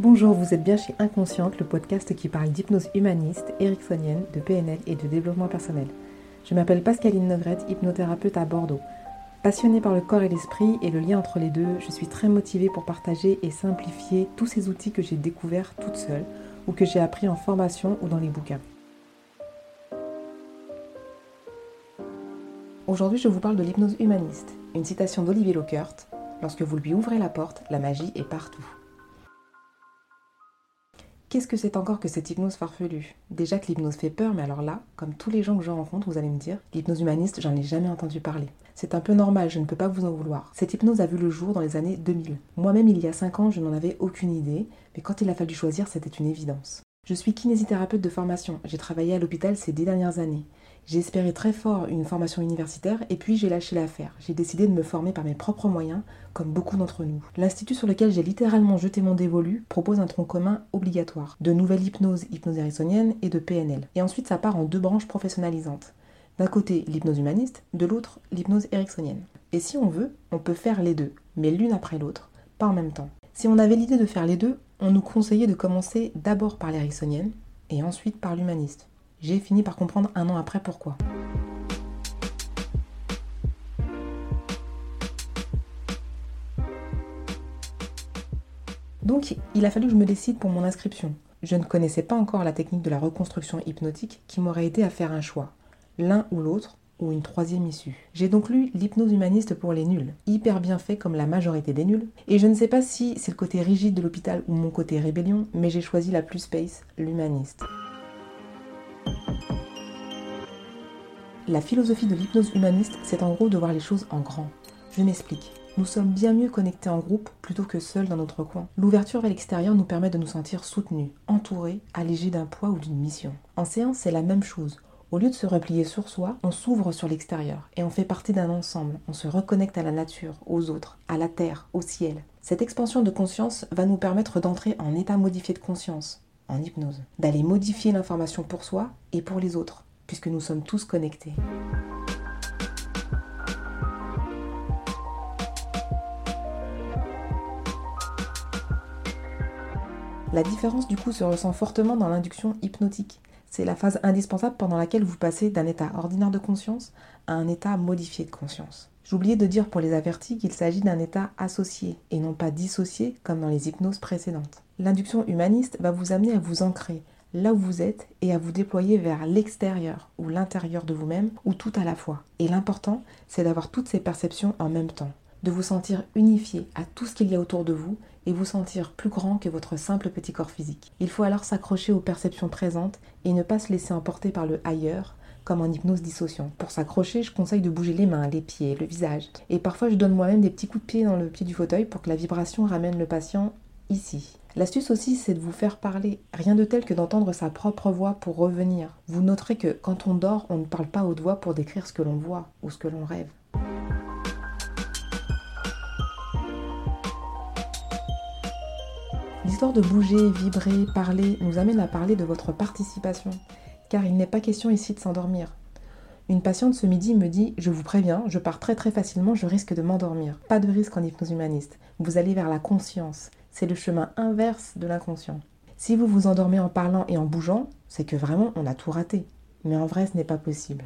Bonjour, vous êtes bien chez Inconsciente, le podcast qui parle d'hypnose humaniste, ericksonienne, de PNL et de développement personnel. Je m'appelle Pascaline Negrette, hypnothérapeute à Bordeaux. Passionnée par le corps et l'esprit et le lien entre les deux, je suis très motivée pour partager et simplifier tous ces outils que j'ai découverts toute seule ou que j'ai appris en formation ou dans les bouquins. Aujourd'hui, je vous parle de l'hypnose humaniste, une citation d'Olivier Lockert. Lorsque vous lui ouvrez la porte, la magie est partout. Qu'est-ce que c'est encore que cette hypnose farfelue? Déjà que l'hypnose fait peur, mais alors là, comme tous les gens que je rencontre, vous allez me dire, l'hypnose humaniste, j'en ai jamais entendu parler. C'est un peu normal, je ne peux pas vous en vouloir. Cette hypnose a vu le jour dans les années 2000. Moi-même, il y a 5 ans, je n'en avais aucune idée, mais quand il a fallu choisir, c'était une évidence. Je suis kinésithérapeute de formation. J'ai travaillé à l'hôpital ces 10 dernières années. J'ai espéré très fort une formation universitaire et puis j'ai lâché l'affaire. J'ai décidé de me former par mes propres moyens, comme beaucoup d'entre nous. L'institut sur lequel j'ai littéralement jeté mon dévolu propose un tronc commun obligatoire, de nouvelle hypnose, hypnose ericksonienne et de PNL. Et ensuite ça part en deux branches professionnalisantes. D'un côté l'hypnose humaniste, de l'autre l'hypnose ericksonienne. Et si on veut, on peut faire les deux, mais l'une après l'autre, pas en même temps. Si on avait l'idée de faire les deux, on nous conseillait de commencer d'abord par l'ericksonienne et ensuite par l'humaniste. J'ai fini par comprendre un an après pourquoi. Donc, il a fallu que je me décide pour mon inscription. Je ne connaissais pas encore la technique de la reconstruction hypnotique qui m'aurait aidé à faire un choix, l'un ou l'autre, ou une troisième issue. J'ai donc lu L'hypnose humaniste pour les nuls, hyper bien fait comme la majorité des nuls, et je ne sais pas si c'est le côté rigide de l'hôpital ou mon côté rébellion, mais j'ai choisi la plus space, l'humaniste. La philosophie de l'hypnose humaniste, c'est en gros de voir les choses en grand. Je m'explique. Nous sommes bien mieux connectés en groupe plutôt que seuls dans notre coin. L'ouverture vers l'extérieur nous permet de nous sentir soutenus, entourés, allégés d'un poids ou d'une mission. En séance, c'est la même chose. Au lieu de se replier sur soi, on s'ouvre sur l'extérieur et on fait partie d'un ensemble. On se reconnecte à la nature, aux autres, à la terre, au ciel. Cette expansion de conscience va nous permettre d'entrer en état modifié de conscience, en hypnose, d'aller modifier l'information pour soi et pour les autres, puisque nous sommes tous connectés. La différence du coup se ressent fortement dans l'induction hypnotique. C'est la phase indispensable pendant laquelle vous passez d'un état ordinaire de conscience à un état modifié de conscience. J'oubliais de dire pour les avertis qu'il s'agit d'un état associé et non pas dissocié comme dans les hypnoses précédentes. L'induction humaniste va vous amener à vous ancrer là où vous êtes et à vous déployer vers l'extérieur ou l'intérieur de vous-même ou tout à la fois. Et l'important, c'est d'avoir toutes ces perceptions en même temps, de vous sentir unifié à tout ce qu'il y a autour de vous et vous sentir plus grand que votre simple petit corps physique. Il faut alors s'accrocher aux perceptions présentes et ne pas se laisser emporter par le ailleurs comme en hypnose dissociant. Pour s'accrocher, je conseille de bouger les mains, les pieds, le visage. Et parfois, je donne moi-même des petits coups de pied dans le pied du fauteuil pour que la vibration ramène le patient L'astuce aussi, c'est de vous faire parler. Rien de tel que d'entendre sa propre voix pour revenir. Vous noterez que quand on dort, on ne parle pas haute voix pour décrire ce que l'on voit ou ce que l'on rêve. L'histoire de bouger, vibrer, parler nous amène à parler de votre participation, car il n'est pas question ici de s'endormir. Une patiente ce midi me dit Je vous préviens, je pars très très facilement, je risque de m'endormir. Pas de risque en hypnose humaniste. Vous allez vers la conscience. C'est le chemin inverse de l'inconscient. Si vous vous endormez en parlant et en bougeant, c'est que vraiment on a tout raté. Mais en vrai, ce n'est pas possible.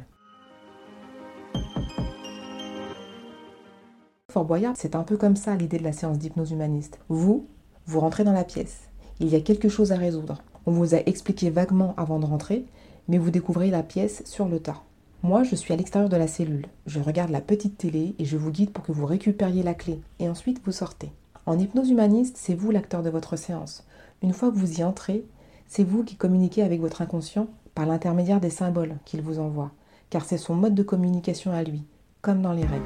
Fort Boyard, c'est un peu comme ça l'idée de la séance d'hypnose humaniste. Vous, vous rentrez dans la pièce. Il y a quelque chose à résoudre. On vous a expliqué vaguement avant de rentrer, mais vous découvrez la pièce sur le tas. Moi, je suis à l'extérieur de la cellule. Je regarde la petite télé et je vous guide pour que vous récupériez la clé. Et ensuite, vous sortez. En hypnose humaniste, c'est vous l'acteur de votre séance. Une fois que vous y entrez, c'est vous qui communiquez avec votre inconscient par l'intermédiaire des symboles qu'il vous envoie, car c'est son mode de communication à lui, comme dans les rêves.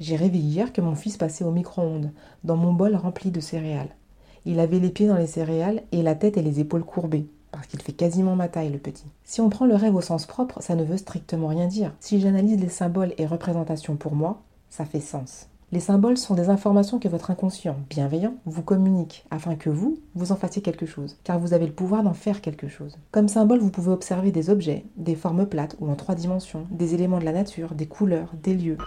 J'ai rêvé hier que mon fils passait au micro-ondes, dans mon bol rempli de céréales. Il avait les pieds dans les céréales et la tête et les épaules courbées, parce qu'il fait quasiment ma taille, le petit. Si on prend le rêve au sens propre, ça ne veut strictement rien dire. Si j'analyse les symboles et représentations pour moi, ça fait sens. Les symboles sont des informations que votre inconscient bienveillant vous communique afin que vous, vous en fassiez quelque chose, car vous avez le pouvoir d'en faire quelque chose. Comme symbole, vous pouvez observer des objets, des formes plates ou en trois dimensions, des éléments de la nature, des couleurs, des lieux.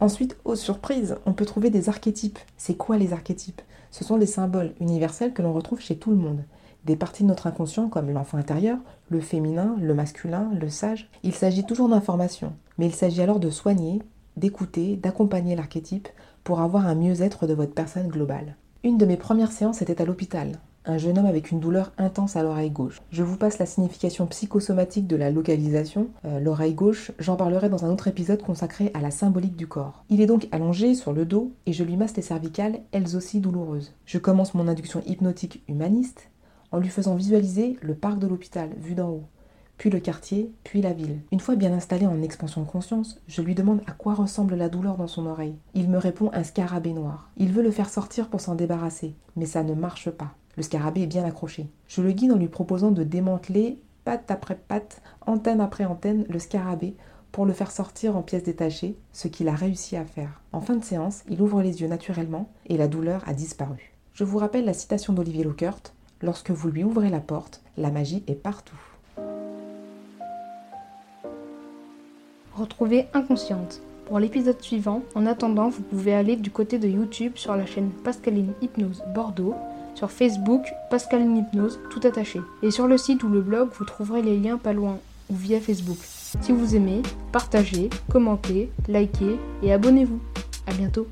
Ensuite, aux surprises, on peut trouver des archétypes. C'est quoi les archétypes? Ce sont des symboles universels que l'on retrouve chez tout le monde. Des parties de notre inconscient comme l'enfant intérieur, le féminin, le masculin, le sage. Il s'agit toujours d'informations, mais il s'agit alors de soigner, d'écouter, d'accompagner l'archétype pour avoir un mieux-être de votre personne globale. Une de mes premières séances était à l'hôpital un jeune homme avec une douleur intense à l'oreille gauche. Je vous passe la signification psychosomatique de la localisation. Euh, l'oreille gauche, j'en parlerai dans un autre épisode consacré à la symbolique du corps. Il est donc allongé sur le dos et je lui masse les cervicales, elles aussi douloureuses. Je commence mon induction hypnotique humaniste en lui faisant visualiser le parc de l'hôpital vu d'en haut puis le quartier, puis la ville. Une fois bien installé en expansion de conscience, je lui demande à quoi ressemble la douleur dans son oreille. Il me répond un scarabée noir. Il veut le faire sortir pour s'en débarrasser, mais ça ne marche pas. Le scarabée est bien accroché. Je le guide en lui proposant de démanteler, patte après patte, antenne après antenne, le scarabée pour le faire sortir en pièces détachées, ce qu'il a réussi à faire. En fin de séance, il ouvre les yeux naturellement et la douleur a disparu. Je vous rappelle la citation d'Olivier Lockert Lorsque vous lui ouvrez la porte, la magie est partout. Retrouvez Inconsciente. Pour l'épisode suivant, en attendant, vous pouvez aller du côté de YouTube sur la chaîne Pascaline Hypnose Bordeaux sur Facebook, Pascal Hypnose, tout attaché. Et sur le site ou le blog, vous trouverez les liens pas loin ou via Facebook. Si vous aimez, partagez, commentez, likez et abonnez-vous. A bientôt